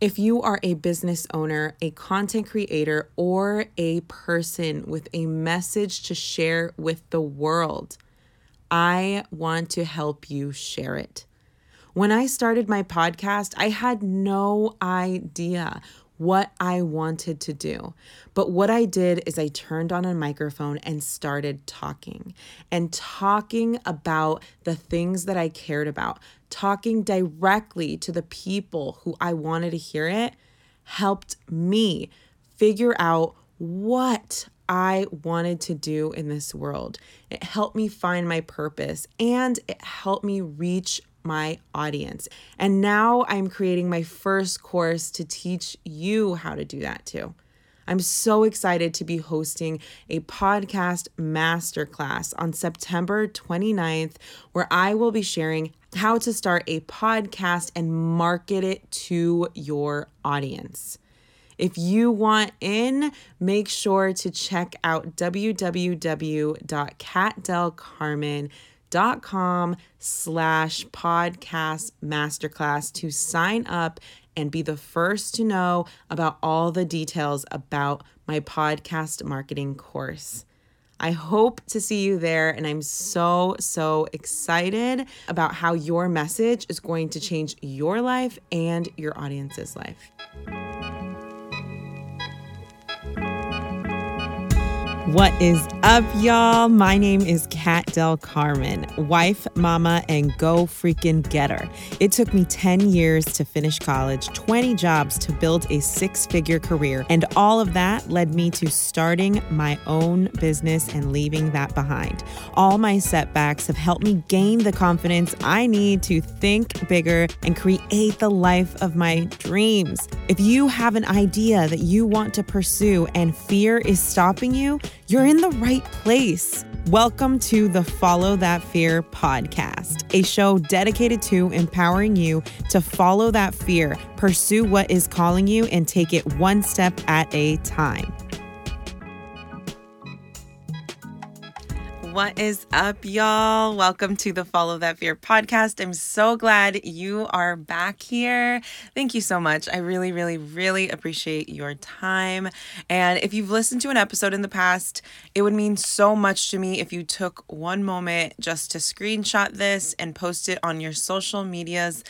If you are a business owner, a content creator, or a person with a message to share with the world, I want to help you share it. When I started my podcast, I had no idea what I wanted to do. But what I did is I turned on a microphone and started talking and talking about the things that I cared about, talking directly to the people who I wanted to hear it helped me figure out what I wanted to do in this world. It helped me find my purpose and it helped me reach my audience. And now I'm creating my first course to teach you how to do that too. I'm so excited to be hosting a podcast masterclass on September 29th, where I will be sharing how to start a podcast and market it to your audience. If you want in, make sure to check out www.katdelcarmen.com dot com slash podcast masterclass to sign up and be the first to know about all the details about my podcast marketing course. I hope to see you there, and I'm so, so excited about how your message is going to change your life and your audience's life. What is up, y'all? My name is Kat Del Carmen, wife, mama, and go freaking getter. It took me 10 years to finish college, 20 jobs to build a six figure career, and all of that led me to starting my own business and leaving that behind. All my setbacks have helped me gain the confidence I need to think bigger and create the life of my dreams. If you have an idea that you want to pursue and fear is stopping you, you're in the right place. Welcome to the Follow That Fear podcast, a show dedicated to empowering you to follow that fear, pursue what is calling you, and take it one step at a time. What is up, y'all? Welcome to the Follow That Fear podcast. I'm so glad you are back here. Thank you so much. I really, really, really appreciate your time. And if you've listened to an episode in the past, it would mean so much to me if you took one moment just to screenshot this and post it on your social medias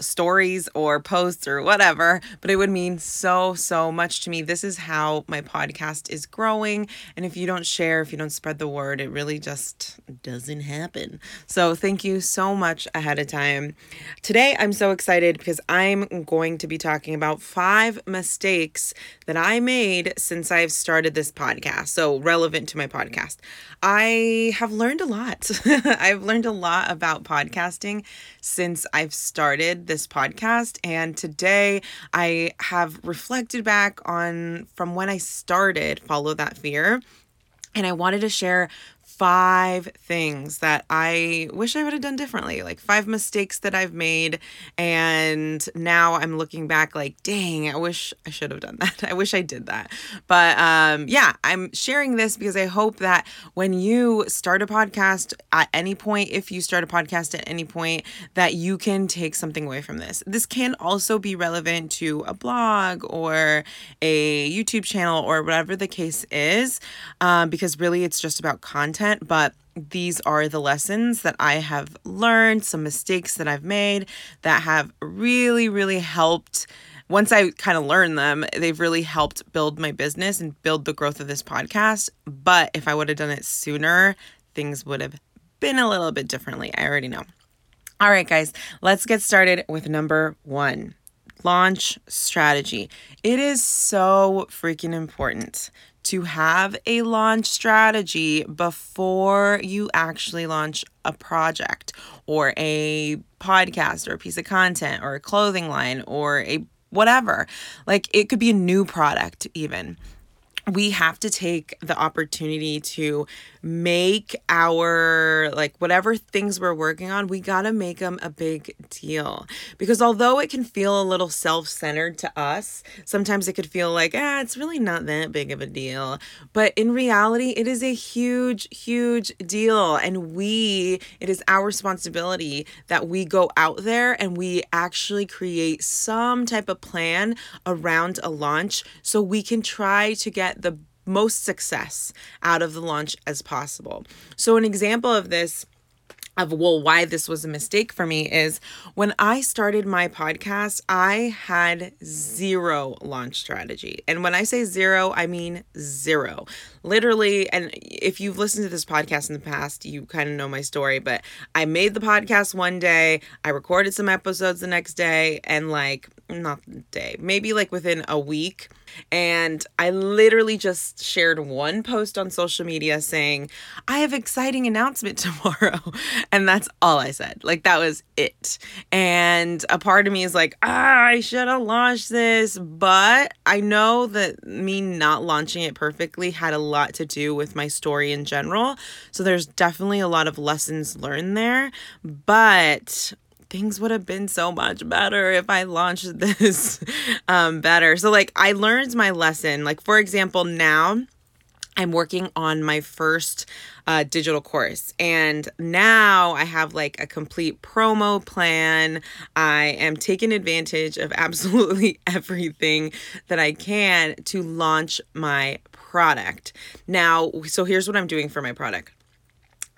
stories or posts or whatever, but it would mean so, so much to me. This is how my podcast is growing. And if you don't share, if you don't spread the word, it really just doesn't happen. So thank you so much ahead of time. Today, I'm so excited because I'm going to be talking about five mistakes that I made since I've started this podcast. So relevant to my podcast. I have learned a lot. I've learned a lot about podcasting since I've started this podcast. And today I have reflected back on from when I started Follow That Fear. And I wanted to share five things that I wish I would have done differently, like five mistakes that I've made. And now I'm looking back like, dang, I wish I should have done that. I wish I did that. But um, yeah, I'm sharing this because I hope that when you start a podcast at any point, if you start a podcast at any point, that you can take something away from this. This can also be relevant to a blog or a YouTube channel or whatever the case is, um, because really it's just about content content, but these are the lessons that I have learned, some mistakes that I've made that have really, really helped. Once I kind of learned them, they've really helped build my business and build the growth of this podcast. But if I would have done it sooner, things would have been a little bit differently. I already know. All right, guys, let's get started with number one launch strategy. It is so freaking important to have a launch strategy before you actually launch a project or a podcast or a piece of content or a clothing line or a whatever. Like it could be a new product, even we have to take the opportunity to make our like whatever things we're working on we got to make them a big deal. Because although it can feel a little self-centered to us sometimes it could feel like ah it's really not that big of a deal. But in reality it is a huge huge deal. And we it is our responsibility that we go out there and we actually create some type of plan around a launch so we can try to get the most success out of the launch as possible. So, an example of this of well why this was a mistake for me is when I started my podcast I had zero launch strategy and when I say zero I mean zero literally and if you've listened to this podcast in the past you kind of know my story but I made the podcast one day I recorded some episodes the next day and like not day maybe like within a week and I literally just shared one post on social media saying, I have exciting announcement tomorrow. and that's all I said. Like that was it. And a part of me is like, ah, I should have launched this. But I know that me not launching it perfectly had a lot to do with my story in general. So there's definitely a lot of lessons learned there. But things would have been so much better if I launched this um, better. So, like, I learned my lesson. Like, for example, now I'm working on my first uh, digital course. And now I have like a complete promo plan. I am taking advantage of absolutely everything that I can to launch my product. Now, so here's what I'm doing for my product.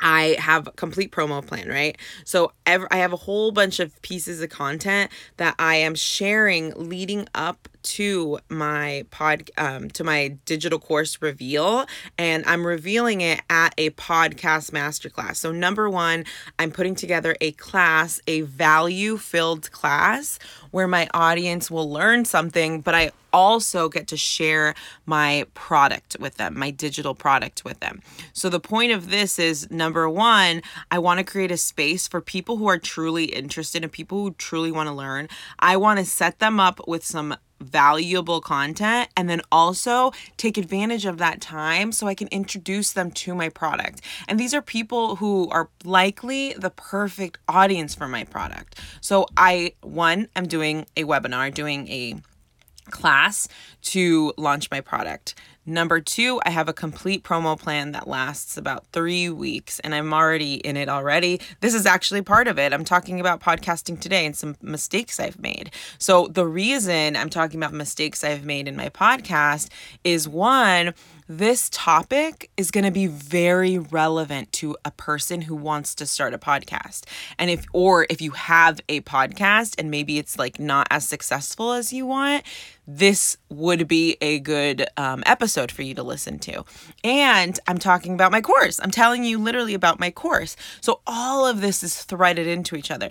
I have a complete promo plan, right? So I have a whole bunch of pieces of content that I am sharing leading up to my pod um, to my digital course reveal and i'm revealing it at a podcast masterclass. So number one i'm putting together a class a value filled class where my audience will learn something but i also get to share my product with them my digital product with them. So the point of this is number one i want to create a space for people who are truly interested and people who truly want to learn. I want to set them up with some valuable content and then also take advantage of that time so I can introduce them to my product. And these are people who are likely the perfect audience for my product. So I one I'm doing a webinar, doing a class to launch my product. Number two, I have a complete promo plan that lasts about three weeks, and I'm already in it already. This is actually part of it. I'm talking about podcasting today and some mistakes I've made. So, the reason I'm talking about mistakes I've made in my podcast is one, this topic is going to be very relevant to a person who wants to start a podcast. And if, or if you have a podcast and maybe it's like not as successful as you want, this would be a good um, episode for you to listen to. And I'm talking about my course. I'm telling you literally about my course. So all of this is threaded into each other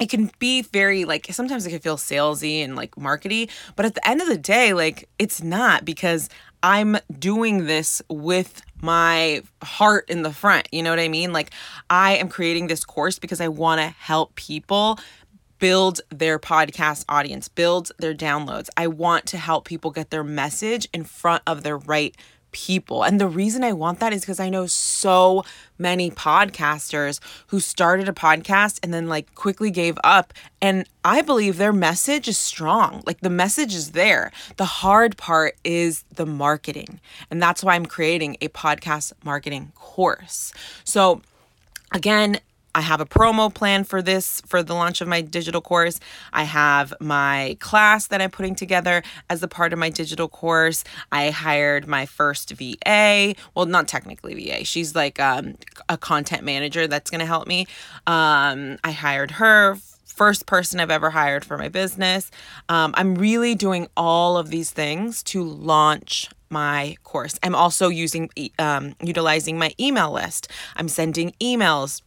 it can be very like sometimes it can feel salesy and like markety, but at the end of the day, like it's not because I'm doing this with my heart in the front. You know what I mean? Like I am creating this course because I want to help people build their podcast audience, build their downloads. I want to help people get their message in front of the right people. And the reason I want that is because I know so many podcasters who started a podcast and then like quickly gave up. And I believe their message is strong. Like the message is there. The hard part is the marketing. And that's why I'm creating a podcast marketing course. So, again, I have a promo plan for this for the launch of my digital course. I have my class that I'm putting together as a part of my digital course. I hired my first VA. Well, not technically VA. She's like um, a content manager that's going to help me. Um, I hired her first person I've ever hired for my business. Um, I'm really doing all of these things to launch my course. I'm also using um, utilizing my email list. I'm sending emails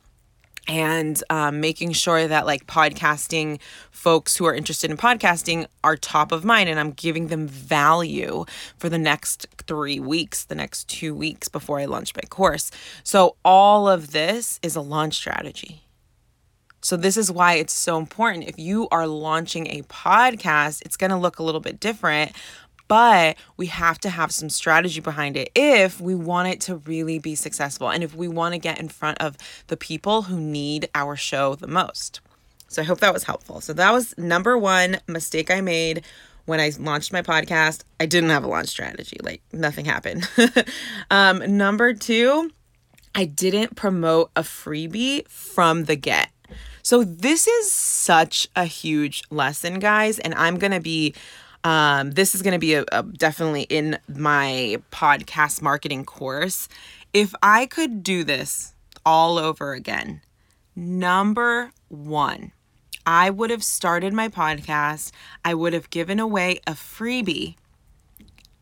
and um, making sure that like podcasting folks who are interested in podcasting are top of mind and i'm giving them value for the next three weeks the next two weeks before i launch my course. So all of this is a launch strategy. So this is why it's so important. If you are launching a podcast it's going to look a little bit different but we have to have some strategy behind it if we want it to really be successful and if we want to get in front of the people who need our show the most. So I hope that was helpful. So that was number one mistake I made when I launched my podcast. I didn't have a launch strategy, like nothing happened. um, number two, I didn't promote a freebie from the get. So this is such a huge lesson, guys, and I'm going to be um, this is going to be a, a, definitely in my podcast marketing course. If I could do this all over again, number one, I would have started my podcast. I would have given away a freebie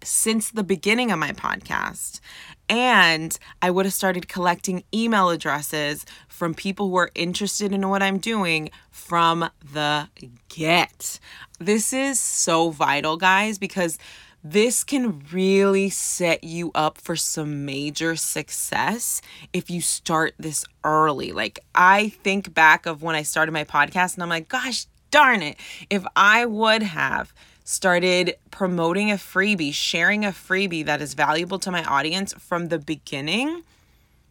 since the beginning of my podcast. And I would have started collecting email addresses from people who are interested in what I'm doing from the get. This is so vital, guys, because this can really set you up for some major success if you start this early. Like, I think back of when I started my podcast and I'm like, gosh darn it, if I would have started promoting a freebie, sharing a freebie that is valuable to my audience from the beginning,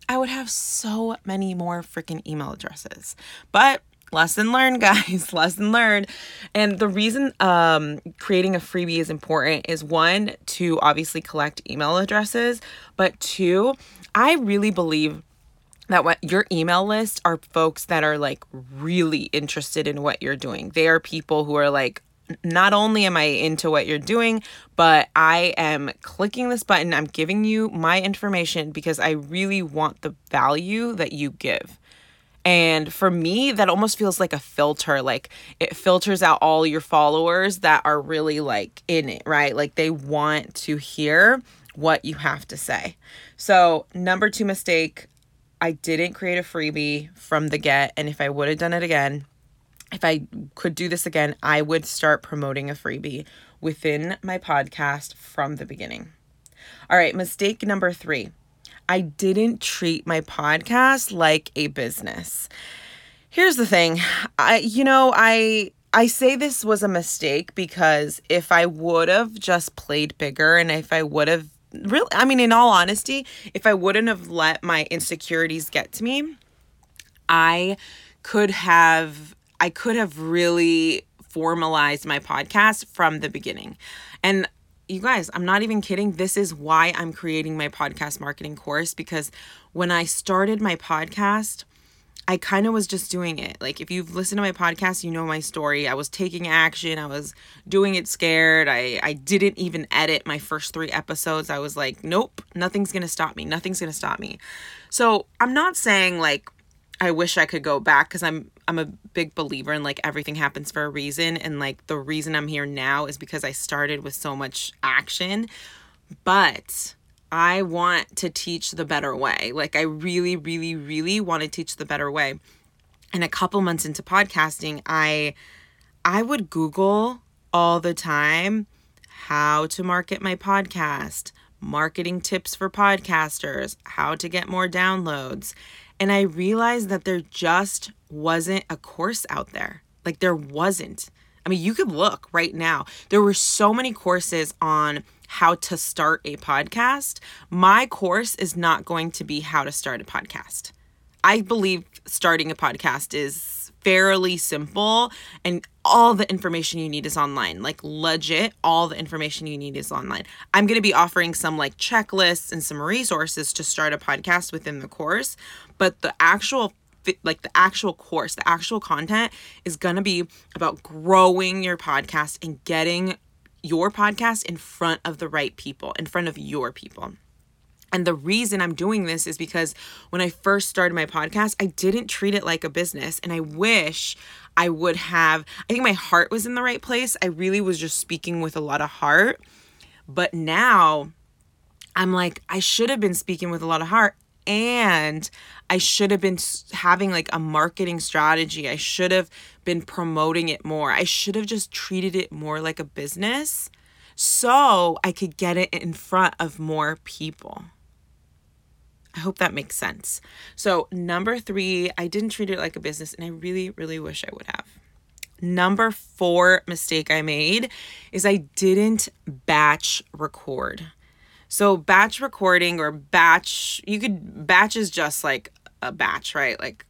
I would have so many more freaking email addresses. But lesson learned guys lesson learned and the reason um, creating a freebie is important is one to obviously collect email addresses but two i really believe that what your email list are folks that are like really interested in what you're doing they are people who are like not only am I into what you're doing, but I am clicking this button. I'm giving you my information because I really want the value that you give. And for me, that almost feels like a filter. Like it filters out all your followers that are really like in it, right? Like they want to hear what you have to say. So, number two mistake I didn't create a freebie from the get. And if I would have done it again, if I could do this again, I would start promoting a freebie within my podcast from the beginning. All right, mistake number three I didn't treat my podcast like a business. Here's the thing. I you know, I I say this was a mistake because if I would have just played bigger and if I would have really I mean in all honesty, if I wouldn't have let my insecurities get to me, I could have I could have really formalized my podcast from the beginning. And you guys, I'm not even kidding. This is why I'm creating my podcast marketing course because when I started my podcast, I kind of was just doing it. Like, if you've listened to my podcast, you know my story. I was taking action, I was doing it scared. I, I didn't even edit my first three episodes. I was like, nope, nothing's gonna stop me. Nothing's gonna stop me. So, I'm not saying like I wish I could go back because I'm I'm a big believer in like everything happens for a reason. And like the reason I'm here now is because I started with so much action. But I want to teach the better way. Like I really really really want to teach the better way. And a couple months into podcasting I I would google all the time how to market my podcast marketing tips for podcasters how to get more downloads and I realized that there just wasn't a course out there. Like there wasn't. I mean, you could look right now. There were so many courses on how to start a podcast. My course is not going to be how to start a podcast. I believe starting a podcast is fairly simple and all the information you need is online. Like legit, all the information you need is online. I'm going to be offering some like checklists and some resources to start a podcast within the course, but the actual like the actual course, the actual content is going to be about growing your podcast and getting your podcast in front of the right people, in front of your people. And the reason I'm doing this is because when I first started my podcast, I didn't treat it like a business. And I wish I would have, I think my heart was in the right place. I really was just speaking with a lot of heart. But now I'm like, I should have been speaking with a lot of heart. And I should have been having like a marketing strategy. I should have been promoting it more. I should have just treated it more like a business so I could get it in front of more people. I hope that makes sense. So, number three, I didn't treat it like a business, and I really, really wish I would have. number four mistake I made is I didn't batch record. So, batch recording or batch, you could, batch is just like a batch, right? Like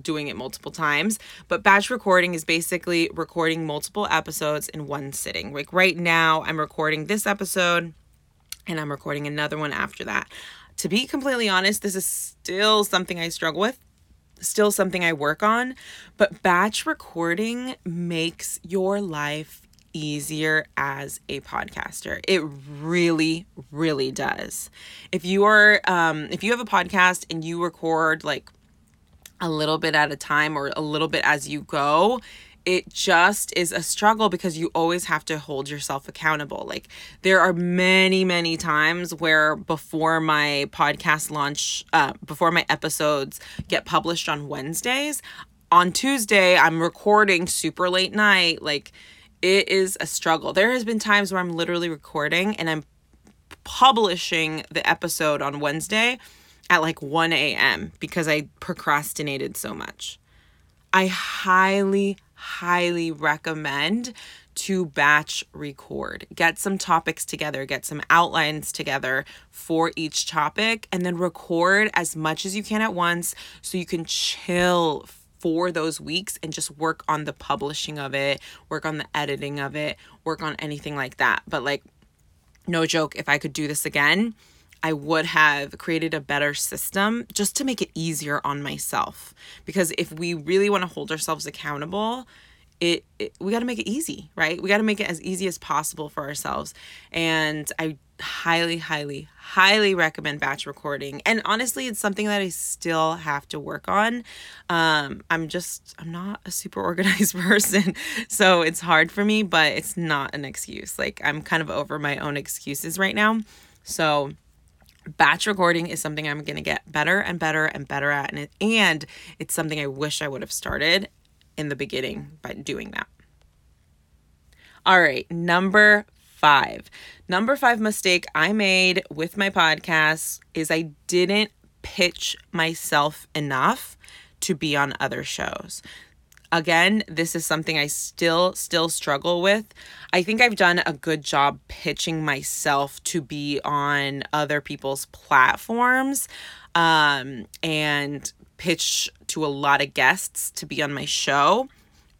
doing it multiple times. But batch recording is basically recording multiple episodes in one sitting. Like right now, I'm recording this episode and I'm recording another one after that. To be completely honest, this is still something I struggle with still something I work on, but batch recording makes your life easier as a podcaster. It really, really does. If you are, um, if you have a podcast and you record like a little bit at a time or a little bit as you go, it just is a struggle because you always have to hold yourself accountable. Like there are many, many times where before my podcast launch, uh, before my episodes get published on Wednesdays, on Tuesday I'm recording super late night. Like it is a struggle. There has been times where I'm literally recording and I'm publishing the episode on Wednesday at like 1 a.m. because I procrastinated so much. I highly, highly recommend to batch record. Get some topics together, get some outlines together for each topic, and then record as much as you can at once so you can chill for those weeks and just work on the publishing of it, work on the editing of it, work on anything like that. But, like, no joke, if I could do this again, I would have created a better system just to make it easier on myself. Because if we really want to hold ourselves accountable, it, it we got to make it easy, right? We got to make it as easy as possible for ourselves. And I highly, highly, highly recommend batch recording. And honestly, it's something that I still have to work on. Um, I'm just, I'm not a super organized person. So it's hard for me, but it's not an excuse. Like, I'm kind of over my own excuses right now. So, batch recording is something I'm going to get better and better and better at. And, it, and it's something I wish I would have started in the beginning by doing that. All right, number five. Number five mistake I made with my podcast is I didn't pitch myself enough to be on other shows again this is something i still still struggle with i think i've done a good job pitching myself to be on other people's platforms um, and pitch to a lot of guests to be on my show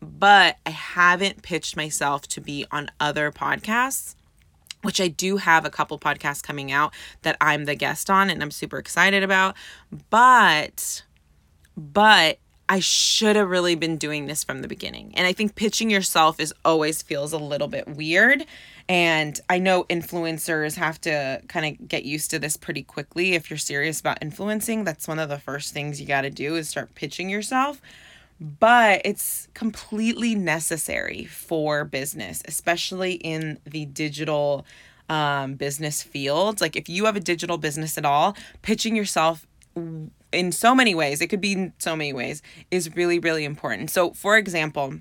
but i haven't pitched myself to be on other podcasts which I do have a couple podcasts coming out that I'm the guest on and I'm super excited about. But but I should have really been doing this from the beginning. And I think pitching yourself is always feels a little bit weird. And I know influencers have to kind of get used to this pretty quickly. If you're serious about influencing, that's one of the first things you got to do is start pitching yourself. But it's completely necessary for business, especially in the digital um, business field. Like if you have a digital business at all, pitching yourself in so many ways, it could be in so many ways, is really, really important. So, for example,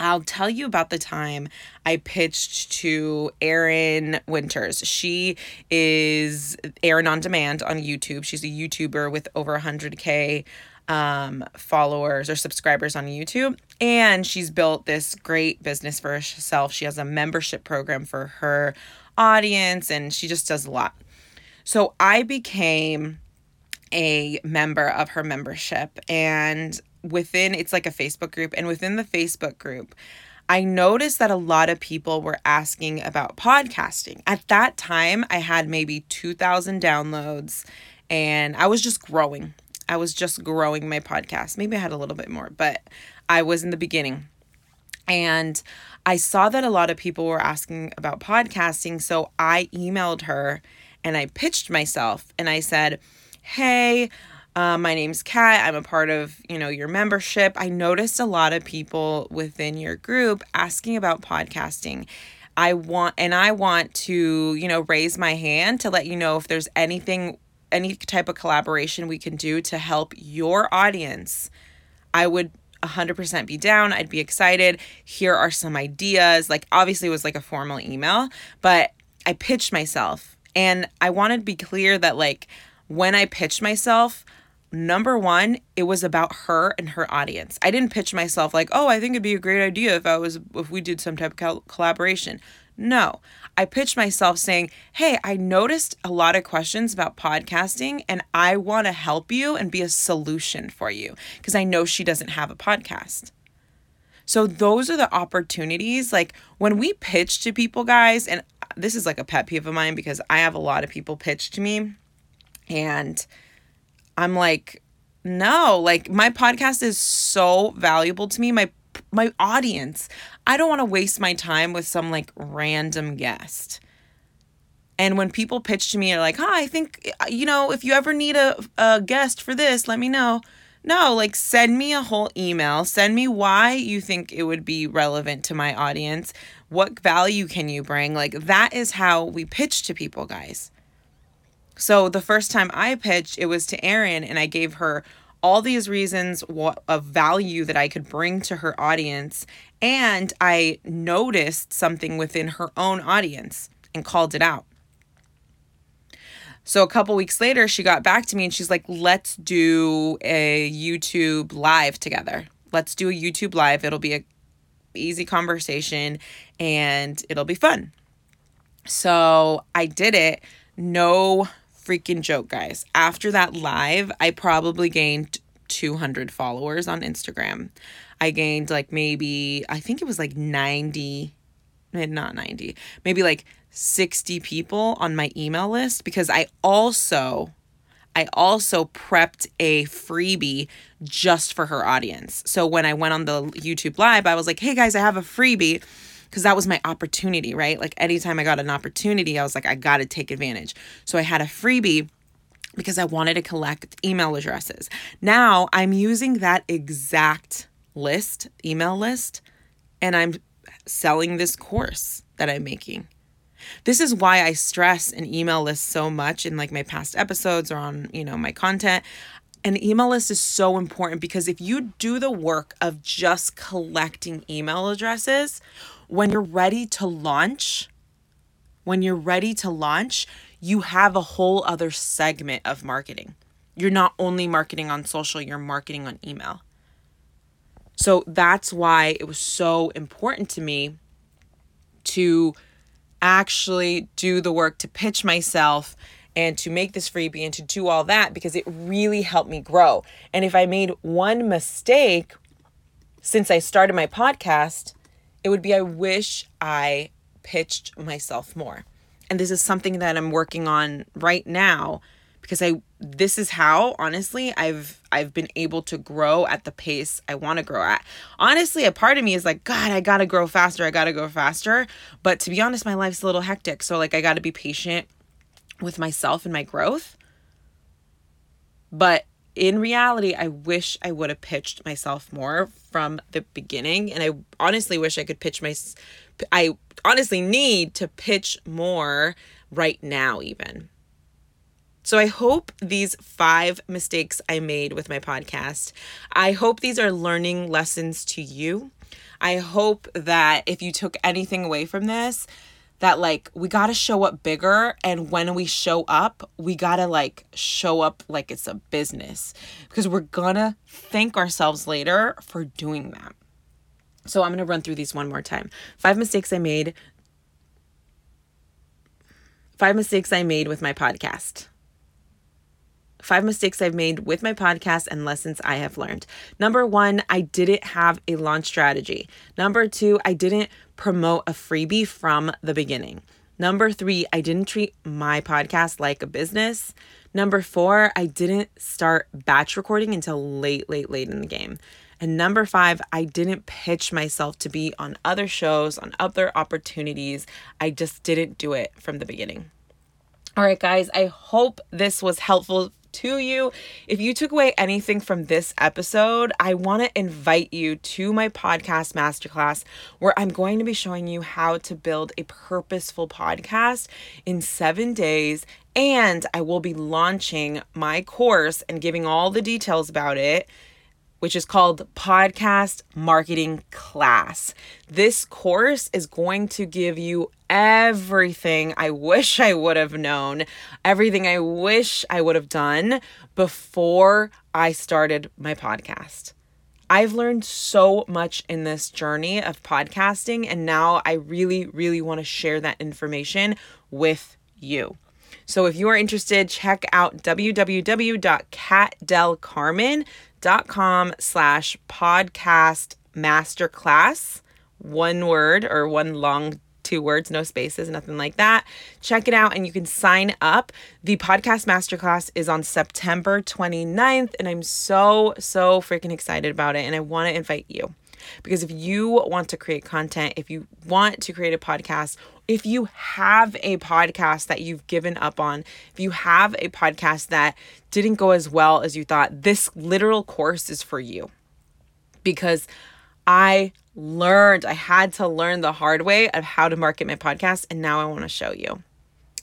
I'll tell you about the time I pitched to Erin Winters. She is Erin on Demand on YouTube. She's a YouTuber with over 100K um, followers or subscribers on YouTube. And she's built this great business for herself. She has a membership program for her audience and she just does a lot. So I became a member of her membership and within it's like a Facebook group and within the Facebook group I noticed that a lot of people were asking about podcasting. At that time, I had maybe 2,000 downloads and I was just growing. I was just growing my podcast. Maybe I had a little bit more, but I was in the beginning. And I saw that a lot of people were asking about podcasting. So I emailed her and I pitched myself and I said, hey, uh, my name's Kat. I'm a part of, you know, your membership. I noticed a lot of people within your group asking about podcasting. I want, and I want to, you know, raise my hand to let you know if there's anything, any type of collaboration we can do to help your audience. I would 100% be down. I'd be excited. Here are some ideas. Like, obviously, it was like a formal email, but I pitched myself and I wanted to be clear that, like, when I pitched myself, number one, it was about her and her audience. I didn't pitch myself like, oh, I think it'd be a great idea if I was if we did some type of collaboration. No, I pitched myself saying, Hey, I noticed a lot of questions about podcasting and I want to help you and be a solution for you because I know she doesn't have a podcast. So, those are the opportunities. Like when we pitch to people, guys, and uh, this is like a pet peeve of mine because I have a lot of people pitch to me and I'm like, no, like my podcast is so valuable to me. My my audience. I don't want to waste my time with some like random guest. And when people pitch to me, are like, "Hi, I think uh, you know, if you ever need a a guest for this, let me know." No, like send me a whole email. Send me why you think it would be relevant to my audience. What value can you bring? Like that is how we pitch to people, guys. So the first time I pitched, it was to Erin and I gave her all these reasons what of value that I could bring to her audience and I noticed something within her own audience and called it out. So a couple weeks later she got back to me and she's like let's do a YouTube live together. Let's do a YouTube live. It'll be a easy conversation and it'll be fun. So I did it. No freaking joke, guys. After that live, I probably gained 200 followers on Instagram. I gained like maybe, I think it was like 90, eh, not 90, maybe like 60 people on my email list because I also I also prepped a freebie just for her audience. So when I went on the YouTube live, I was like, "Hey guys, I have a freebie." Because that was my opportunity, right? Like anytime I got an opportunity, I was like, I got to take advantage. So I had a freebie because I wanted to collect email addresses. Now I'm using that exact list, email list, and I'm selling this course that I'm making. This is why I stress an email list so much in like my past episodes or on, you know, my content. An email list is so important because if you do the work of just collecting email addresses, when you're ready to launch, when you're ready to launch, you have a whole other segment of marketing. You're not only marketing on social, you're marketing on email. So that's why it was so important to me to actually do the work to pitch myself and to make this freebie and to do all that because it really helped me grow. And if I made one mistake since I started my podcast, it would be I wish I pitched myself more. And this is something that I'm working on right now because I this is how honestly I've I've been able to grow at the pace I want to grow at. Honestly, a part of me is like god, I got to grow faster. I got to go faster. But to be honest, my life's a little hectic. So like I got to be patient with myself and my growth. But in reality, I wish I would have pitched myself more from the beginning. And I honestly wish I could pitch my, I honestly need to pitch more right now, even. So I hope these five mistakes I made with my podcast, I hope these are learning lessons to you. I hope that if you took anything away from this, that like we got to show up bigger and when we show up we got to like show up like it's a business because we're gonna thank ourselves later for doing that so i'm gonna run through these one more time five mistakes i made five mistakes i made with my podcast Five mistakes I've made with my podcast and lessons I have learned. Number one, I didn't have a launch strategy. Number two, I didn't promote a freebie from the beginning. Number three, I didn't treat my podcast like a business. Number four, I didn't start batch recording until late, late, late in the game. And number five, I didn't pitch myself to be on other shows, on other opportunities. I just didn't do it from the beginning. All right, guys, I hope this was helpful to you. If you took away anything from this episode, I want to invite you to my podcast masterclass where I'm going to be showing you how to build a purposeful podcast in seven days. And I will be launching my course and giving all the details about it which is called Podcast Marketing Class. This course is going to give you everything I wish I would have known, everything I wish I would have done before I started my podcast. I've learned so much in this journey of podcasting, and now I really, really want to share that information with you. So if you are interested, check out www.katdelcarmen.com slash podcast masterclass. One word or one long two words, no spaces, nothing like that. Check it out and you can sign up. The podcast masterclass is on September 29th, and I'm so, so freaking excited about it. And I want to invite you because if you want to create content, if you want to create a podcast, if you have a podcast that you've given up on, if you have a podcast that didn't go as well as you thought, this literal course is for you. Because I learned, I had to learn the hard way of how to market my podcast, and now I want to show you.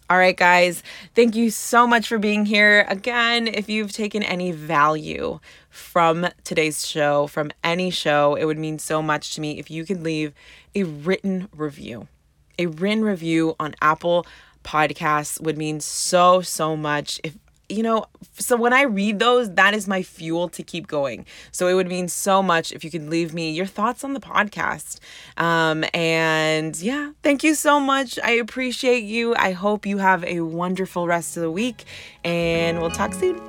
All right, guys, thank you so much for being here. Again, if you've taken any value from today's show, from any show, it would mean so much to me if you could leave a written review. A written review on Apple Podcasts would mean so, so much. If you know, so when I read those, that is my fuel to keep going. So it would mean so much if you could leave me your thoughts on the podcast. Um, and yeah, thank you so much. I appreciate you. I hope you have a wonderful rest of the week, and we'll talk soon.